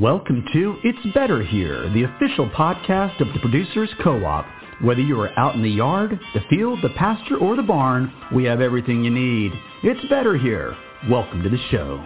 Welcome to It's Better Here, the official podcast of the Producers Co-op. Whether you are out in the yard, the field, the pasture, or the barn, we have everything you need. It's Better Here. Welcome to the show.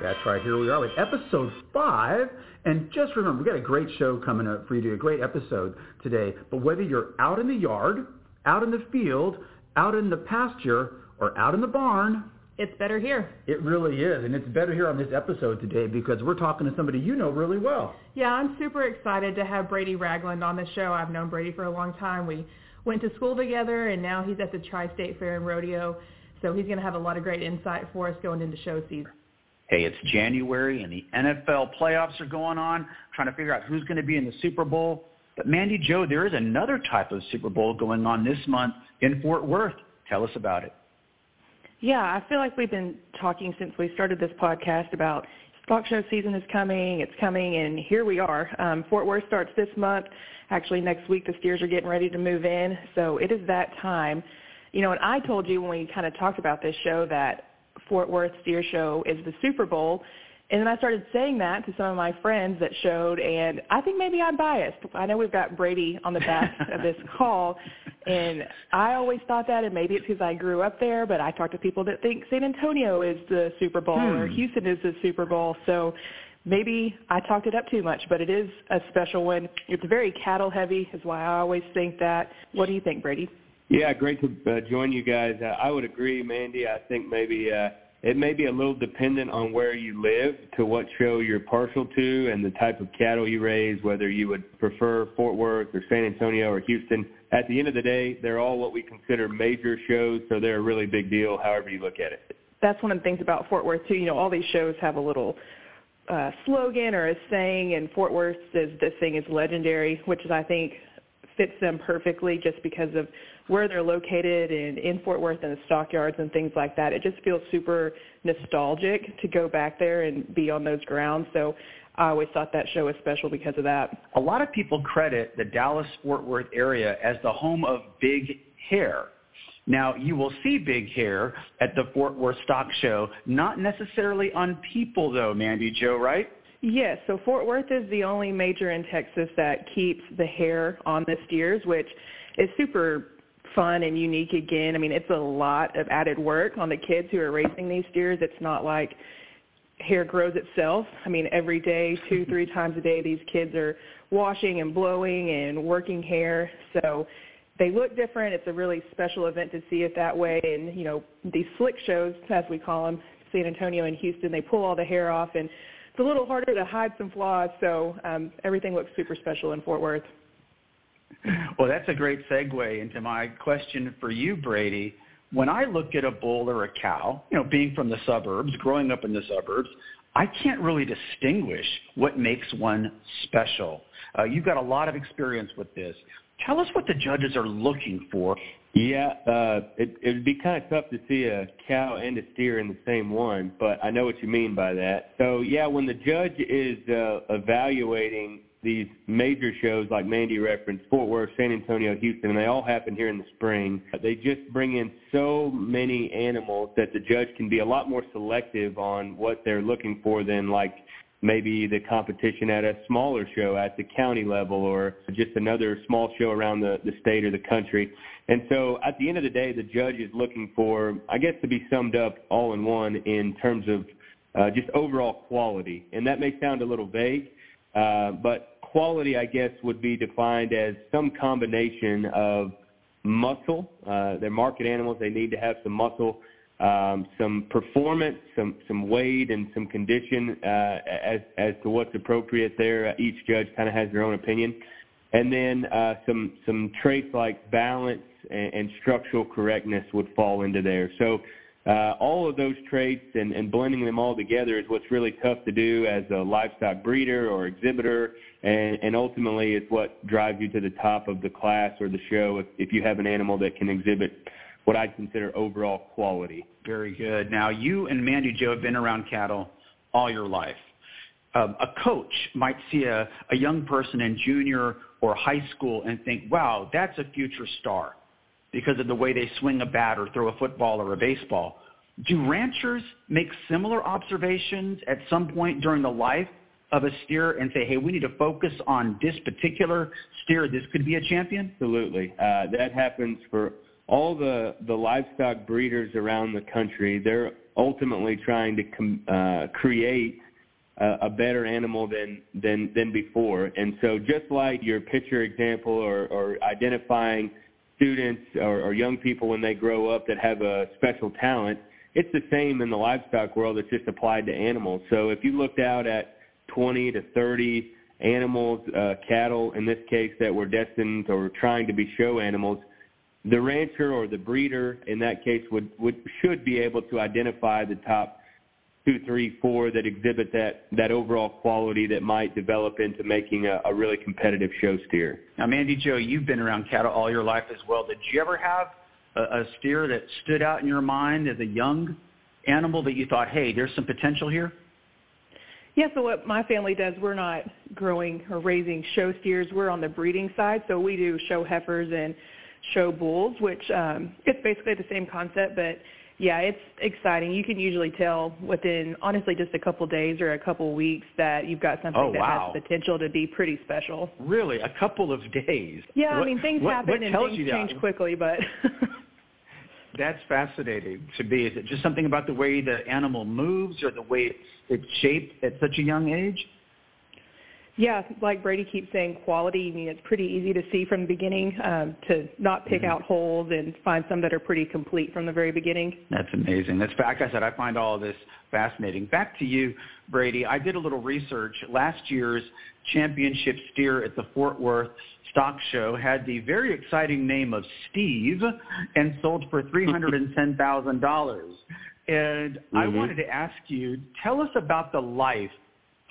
That's right. Here we are with episode five. And just remember, we got a great show coming up for you, a great episode today. But whether you're out in the yard, out in the field, out in the pasture, or out in the barn, it's better here. It really is, and it's better here on this episode today because we're talking to somebody you know really well. Yeah, I'm super excited to have Brady Ragland on the show. I've known Brady for a long time. We went to school together, and now he's at the Tri-State Fair and Rodeo, so he's going to have a lot of great insight for us going into show season. Hey, it's January, and the NFL playoffs are going on, trying to figure out who's going to be in the Super Bowl. But Mandy Jo, there is another type of Super Bowl going on this month in Fort Worth. Tell us about it. Yeah, I feel like we've been talking since we started this podcast about stock show season is coming, it's coming, and here we are. Um, Fort Worth starts this month. Actually, next week the steers are getting ready to move in, so it is that time. You know, and I told you when we kind of talked about this show that Fort Worth Steer Show is the Super Bowl, and then I started saying that to some of my friends that showed, and I think maybe I'm biased. I know we've got Brady on the back of this call, and I always thought that, and maybe it's because I grew up there, but I talk to people that think San Antonio is the Super Bowl hmm. or Houston is the Super Bowl. So maybe I talked it up too much, but it is a special one. It's very cattle heavy, is why I always think that. What do you think, Brady? Yeah, great to uh, join you guys. Uh, I would agree, Mandy. I think maybe. Uh, it may be a little dependent on where you live to what show you're partial to and the type of cattle you raise, whether you would prefer Fort Worth or San Antonio or Houston. At the end of the day, they're all what we consider major shows, so they're a really big deal however you look at it. That's one of the things about Fort Worth too. You know, all these shows have a little uh, slogan or a saying, and Fort Worth says this thing is legendary, which is I think fits them perfectly just because of where they're located and in Fort Worth and the stockyards and things like that. It just feels super nostalgic to go back there and be on those grounds. So I always thought that show was special because of that. A lot of people credit the Dallas-Fort Worth area as the home of big hair. Now, you will see big hair at the Fort Worth Stock Show, not necessarily on people though, Mandy Jo, right? Yes, so Fort Worth is the only major in Texas that keeps the hair on the steers, which is super fun and unique again. I mean, it's a lot of added work on the kids who are raising these steers. It's not like hair grows itself. I mean, every day, two, three times a day, these kids are washing and blowing and working hair. So they look different. It's a really special event to see it that way. And, you know, these slick shows, as we call them, San Antonio and Houston, they pull all the hair off and it's a little harder to hide some flaws, so um, everything looks super special in Fort Worth. Well, that's a great segue into my question for you, Brady. When I look at a bull or a cow, you know, being from the suburbs, growing up in the suburbs, I can't really distinguish what makes one special. Uh, you've got a lot of experience with this. Tell us what the judges are looking for yeah, uh, it it would be kind of tough to see a cow and a steer in the same one, but I know what you mean by that. So yeah, when the judge is uh, evaluating these major shows like Mandy referenced, Fort Worth, San Antonio, Houston, and they all happen here in the spring. They just bring in so many animals that the judge can be a lot more selective on what they're looking for than like maybe the competition at a smaller show at the county level or just another small show around the, the state or the country. And so at the end of the day, the judge is looking for, I guess to be summed up all in one in terms of uh, just overall quality. And that may sound a little vague, uh, but quality, I guess, would be defined as some combination of muscle. Uh, they're market animals. They need to have some muscle um, some performance, some some weight, and some condition uh, as as to what's appropriate there. Each judge kind of has their own opinion, and then uh, some some traits like balance and, and structural correctness would fall into there. So. Uh, all of those traits and, and blending them all together is what's really tough to do as a livestock breeder or exhibitor, and, and ultimately it's what drives you to the top of the class or the show if, if you have an animal that can exhibit what I'd consider overall quality. Very good. Now, you and Mandy Jo have been around cattle all your life. Um, a coach might see a, a young person in junior or high school and think, wow, that's a future star because of the way they swing a bat or throw a football or a baseball. Do ranchers make similar observations at some point during the life of a steer and say, hey, we need to focus on this particular steer. This could be a champion? Absolutely. Uh, that happens for all the, the livestock breeders around the country. They're ultimately trying to com- uh, create a, a better animal than, than, than before. And so just like your picture example or, or identifying students or, or young people when they grow up that have a special talent, it's the same in the livestock world. It's just applied to animals. So if you looked out at 20 to 30 animals, uh, cattle in this case, that were destined or trying to be show animals, the rancher or the breeder in that case would, would should be able to identify the top two, three, four that exhibit that that overall quality that might develop into making a, a really competitive show steer. Now, Mandy Jo, you've been around cattle all your life as well. Did you ever have a, a steer that stood out in your mind as a young animal that you thought, hey, there's some potential here? Yeah, so what my family does, we're not growing or raising show steers. We're on the breeding side, so we do show heifers and show bulls, which um, it's basically the same concept, but yeah, it's exciting. You can usually tell within honestly just a couple days or a couple weeks that you've got something oh, that wow. has potential to be pretty special. Really, a couple of days. Yeah, what, I mean things what, happen what and things change quickly, but That's fascinating to me. Is it just something about the way the animal moves or the way it's shaped at such a young age? Yeah, like Brady keeps saying, quality. I mean, it's pretty easy to see from the beginning um, to not pick Mhm. out holes and find some that are pretty complete from the very beginning. That's amazing. That's like I said, I find all of this fascinating. Back to you, Brady. I did a little research. Last year's championship steer at the Fort Worth Stock Show had the very exciting name of Steve and sold for three hundred and ten thousand dollars. And I Mhm. wanted to ask you, tell us about the life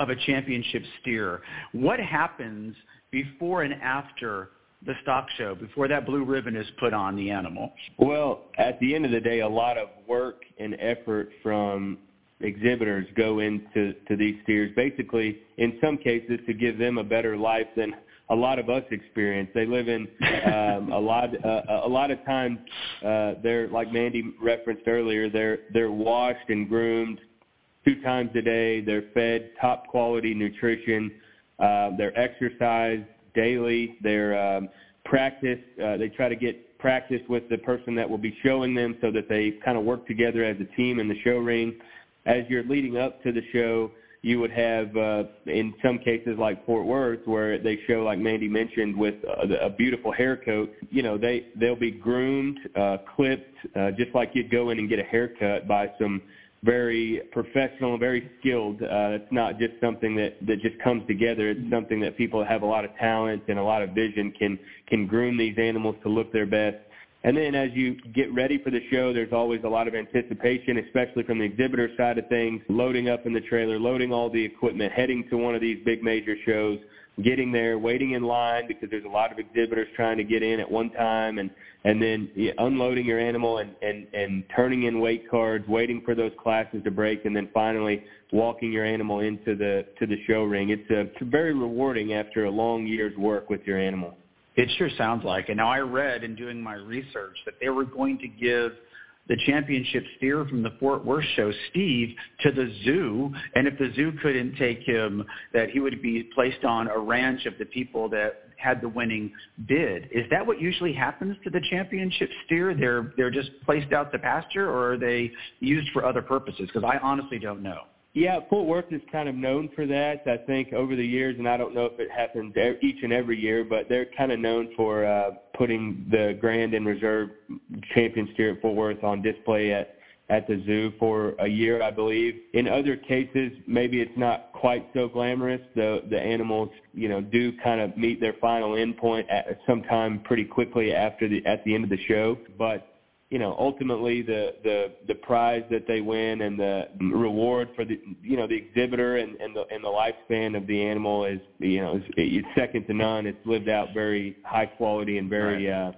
of a championship steer. What happens before and after the stock show, before that blue ribbon is put on the animal? Well, at the end of the day, a lot of work and effort from exhibitors go into to these steers. Basically, in some cases, to give them a better life than a lot of us experience. They live in um, a lot. Uh, a lot of times, uh, they're like Mandy referenced earlier. They're they're washed and groomed two times a day. They're fed top quality nutrition. Uh, they're exercised daily. They're um, practiced. Uh, they try to get practice with the person that will be showing them so that they kind of work together as a team in the show ring. As you're leading up to the show, you would have, uh, in some cases like Fort Worth, where they show, like Mandy mentioned, with a, a beautiful hair coat. You know, they they'll be groomed, uh, clipped, uh, just like you'd go in and get a haircut by some very professional, and very skilled. Uh, it's not just something that that just comes together. It's something that people that have a lot of talent and a lot of vision can can groom these animals to look their best. And then as you get ready for the show, there's always a lot of anticipation, especially from the exhibitor side of things, loading up in the trailer, loading all the equipment, heading to one of these big major shows, getting there, waiting in line because there's a lot of exhibitors trying to get in at one time and and then unloading your animal and, and, and turning in weight cards, waiting for those classes to break, and then finally walking your animal into the to the show ring. It's, a, it's very rewarding after a long year's work with your animal. It sure sounds like it. Now, I read in doing my research that they were going to give the championship steer from the Fort Worth show, Steve, to the zoo, and if the zoo couldn't take him, that he would be placed on a ranch of the people that had the winning bid. Is that what usually happens to the championship steer? They're they're just placed out to pasture, or are they used for other purposes? Because I honestly don't know. Yeah, Fort Worth is kind of known for that. I think over the years, and I don't know if it happens each and every year, but they're kind of known for uh, putting the Grand and Reserve champion steer at Fort Worth on display at at the zoo for a year, I believe. In other cases, maybe it's not quite so glamorous. The the animals, you know, do kind of meet their final endpoint at sometime pretty quickly after the at the end of the show, but you know, ultimately the, the, the prize that they win and the reward for the, you know, the exhibitor and, and the, and the lifespan of the animal is, you know, is, it's second to none. It's lived out very high quality and very, Right.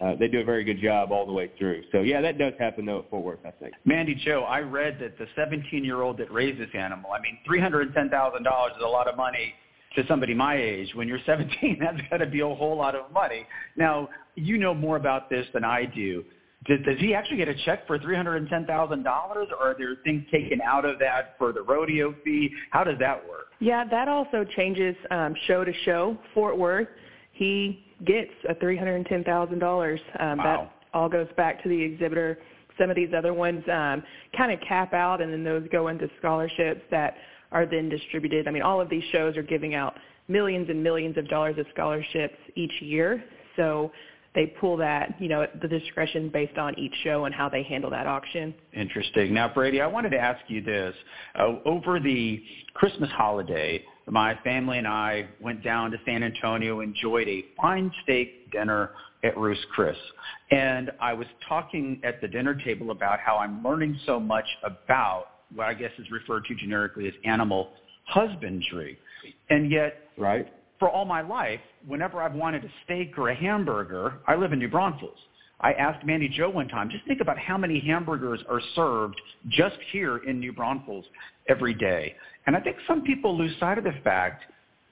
uh, uh, they do a very good job all the way through. So yeah, that does happen though at Fort Worth, I think. Mandy Jo, I read that the 17-year-old that raised this animal, I mean, $310,000 is a lot of money to somebody my age. When you're 17, that's got to be a whole lot of money. Now, you know more about this than I do. Does, does he actually get a check for three hundred and ten thousand dollars, or are there things taken out of that for the rodeo fee? How does that work? Yeah, that also changes um, show to show. Fort Worth, he gets a three hundred and ten thousand um, dollars. Wow. That all goes back to the exhibitor. Some of these other ones um, kind of cap out, and then those go into scholarships that are then distributed. I mean, all of these shows are giving out millions and millions of dollars of scholarships each year. So they pull that, you know, the discretion based on each show and how they handle that auction. Interesting. Now, Brady, I wanted to ask you this. Uh, over the Christmas holiday, my family and I went down to San Antonio, enjoyed a fine steak dinner at Ruth's Chris. And I was talking at the dinner table about how I'm learning so much about what I guess is referred to generically as animal husbandry. And yet, right for all my life, whenever I've wanted a steak or a hamburger, I live in New Braunfels. I asked Mandy Jo one time, just think about how many hamburgers are served just here in New Braunfels every day. And I think some people lose sight of the fact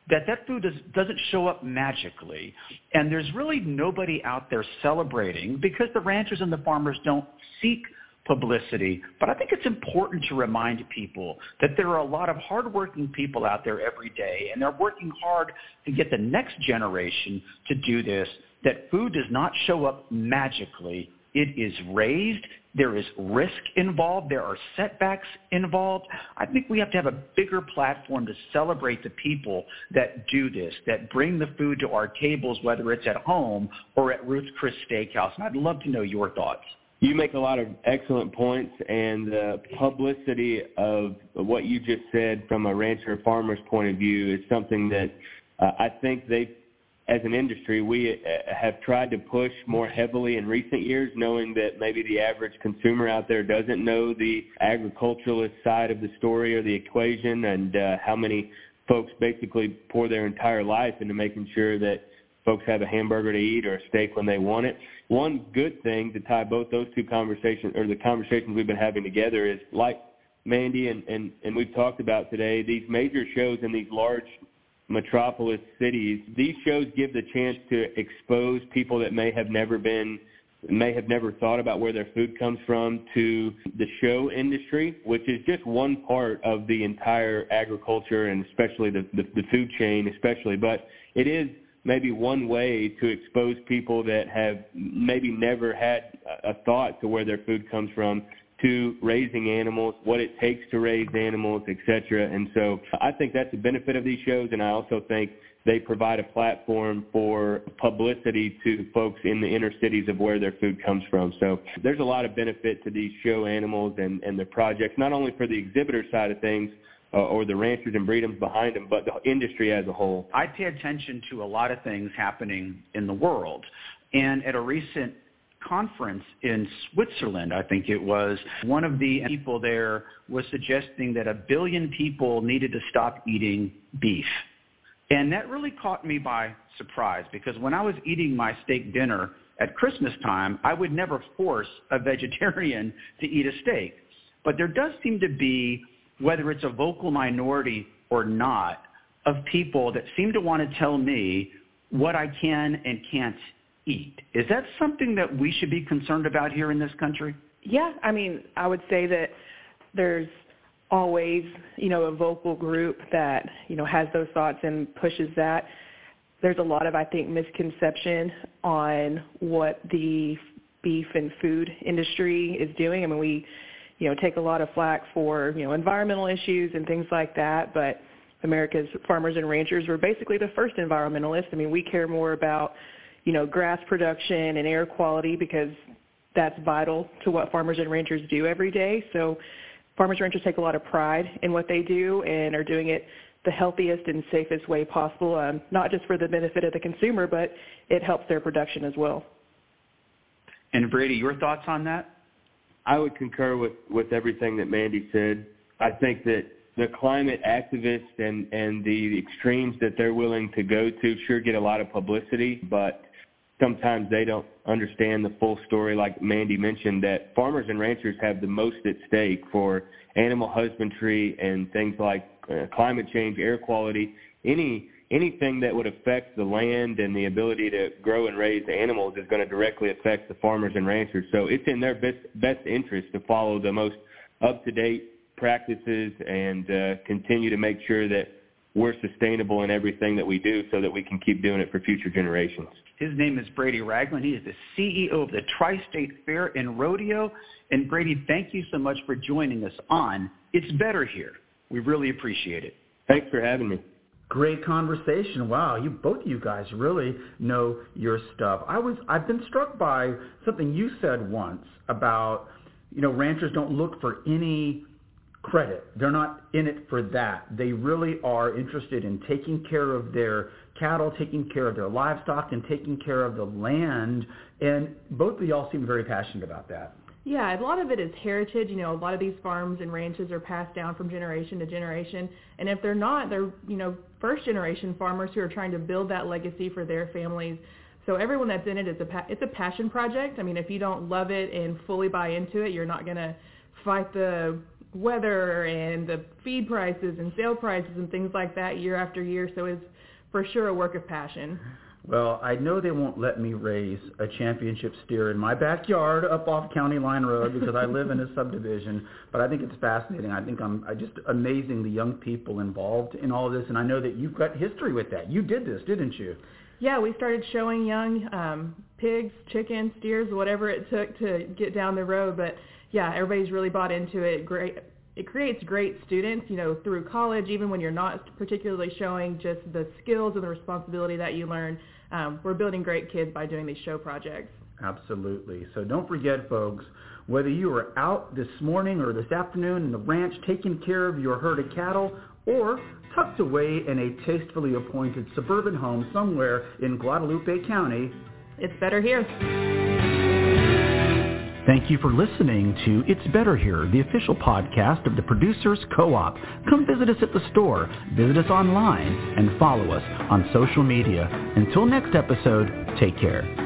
that that food does, doesn't show up magically. And there's really nobody out there celebrating because the ranchers and the farmers don't seek publicity. But I think it's important to remind people that there are a lot of hardworking people out there every day, and they're working hard to get the next generation to do this, that food does not show up magically. It is raised. There is risk involved. There are setbacks involved. I think we have to have a bigger platform to celebrate the people that do this, that bring the food to our tables, whether it's at home or at Ruth's Chris Steakhouse. And I'd love to know your thoughts. You make a lot of excellent points, and the publicity of what you just said from a rancher or farmer's point of view is something that uh, I think they, as an industry, we uh, have tried to push more heavily in recent years, knowing that maybe the average consumer out there doesn't know the agriculturalist side of the story or the equation, and uh, how many folks basically pour their entire life into making sure that folks have a hamburger to eat or a steak when they want it. One good thing to tie both those two conversations or the conversations we've been having together is like Mandy and, and, and we've talked about today, these major shows in these large metropolis cities, these shows give the chance to expose people that may have never been may have never thought about where their food comes from to the show industry, which is just one part of the entire agriculture and especially the, the, the food chain especially. But it is maybe one way to expose people that have maybe never had a thought to where their food comes from to raising animals, what it takes to raise animals, etc. And so I think that's a benefit of these shows, and I also think they provide a platform for publicity to folks in the inner cities of where their food comes from. So there's a lot of benefit to these show animals and, and the projects, not only for the exhibitor side of things, uh, or the ranchers and breeders behind them, but the industry as a whole? I pay attention to a lot of things happening in the world. And at a recent conference in Switzerland, I think it was, one of the people there was suggesting that a billion people needed to stop eating beef. And that really caught me by surprise because when I was eating my steak dinner at Christmas time, I would never force a vegetarian to eat a steak. But there does seem to be whether it's a vocal minority or not, of people that seem to want to tell me what I can and can't eat. Is that something that we should be concerned about here in this country? Yeah, I mean, I would say that there's always, you know, a vocal group that, you know, has those thoughts and pushes that. There's a lot of, I think, misconception on what the beef and food industry is doing. I mean, we you know, take a lot of flack for, you know, environmental issues and things like that, but America's farmers and ranchers were basically the first environmentalists. I mean, we care more about, you know, grass production and air quality because that's vital to what farmers and ranchers do every day. So farmers and ranchers take a lot of pride in what they do and are doing it the healthiest and safest way possible, um, not just for the benefit of the consumer, but it helps their production as well. And Brady, your thoughts on that? I would concur with with everything that Mandy said. I think that the climate activists and and the extremes that they're willing to go to sure get a lot of publicity, but sometimes they don't understand the full story. Like Mandy mentioned, that farmers and ranchers have the most at stake for animal husbandry and things like uh, climate change, air quality, any anything that would affect the land and the ability to grow and raise animals is going to directly affect the farmers and ranchers. So it's in their best, best interest to follow the most up-to-date practices and uh, continue to make sure that we're sustainable in everything that we do so that we can keep doing it for future generations. His name is Brady Ragland. He is the CEO of the Tri-State Fair and Rodeo. And Brady, thank you so much for joining us on It's Better Here. We really appreciate it. Thanks for having me. Great conversation. Wow, you both of you guys really know your stuff. I was I've been struck by something you said once about you know ranchers don't look for any credit. They're not in it for that. They really are interested in taking care of their cattle, taking care of their livestock, and taking care of the land. And both of y'all seem very passionate about that. Yeah, a lot of it is heritage. You know, a lot of these farms and ranches are passed down from generation to generation. And if they're not, they're, you know, first generation farmers who are trying to build that legacy for their families. So everyone that's in it is a pa- it's a passion project. I mean, if you don't love it and fully buy into it, you're not to fight the weather and the feed prices and sale prices and things like that year after year. So it's for sure a work of passion. Well, I know they won't let me raise a championship steer in my backyard up off County Line Road because I live in a subdivision. But I think it's fascinating. I think I'm I just amazing the young people involved in all this, and I know that you've got history with that. You did this, didn't you? Yeah, we started showing young um, pigs, chickens, steers, whatever it took to get down the road. But yeah, everybody's really bought into it. Great. It creates great students, you know, through college, even when you're not particularly showing just the skills and the responsibility that you learn. Um, we're building great kids by doing these show projects. Absolutely. So don't forget, folks, whether you are out this morning or this afternoon in the ranch taking care of your herd of cattle or tucked away in a tastefully appointed suburban home somewhere in Guadalupe County, it's better here. Thank you for listening to It's Better Here, the official podcast of the Producers Co-op. Come visit us at the store, visit us online, and follow us on social media. Until next episode, take care.